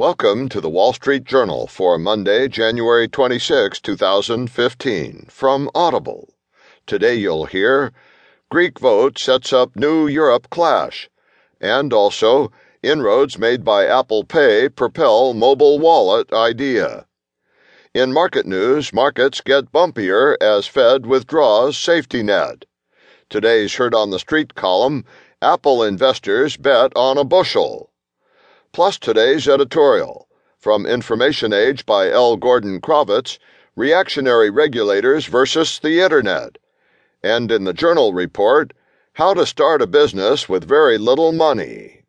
Welcome to the Wall Street Journal for Monday, January 26, 2015, from Audible. Today you'll hear Greek vote sets up new Europe clash, and also inroads made by Apple Pay propel mobile wallet idea. In market news, markets get bumpier as Fed withdraws safety net. Today's Heard on the Street column Apple investors bet on a bushel plus today's editorial from Information Age by L. Gordon Crovitz Reactionary Regulators versus the Internet. And in the Journal report, How to Start a Business with Very Little Money.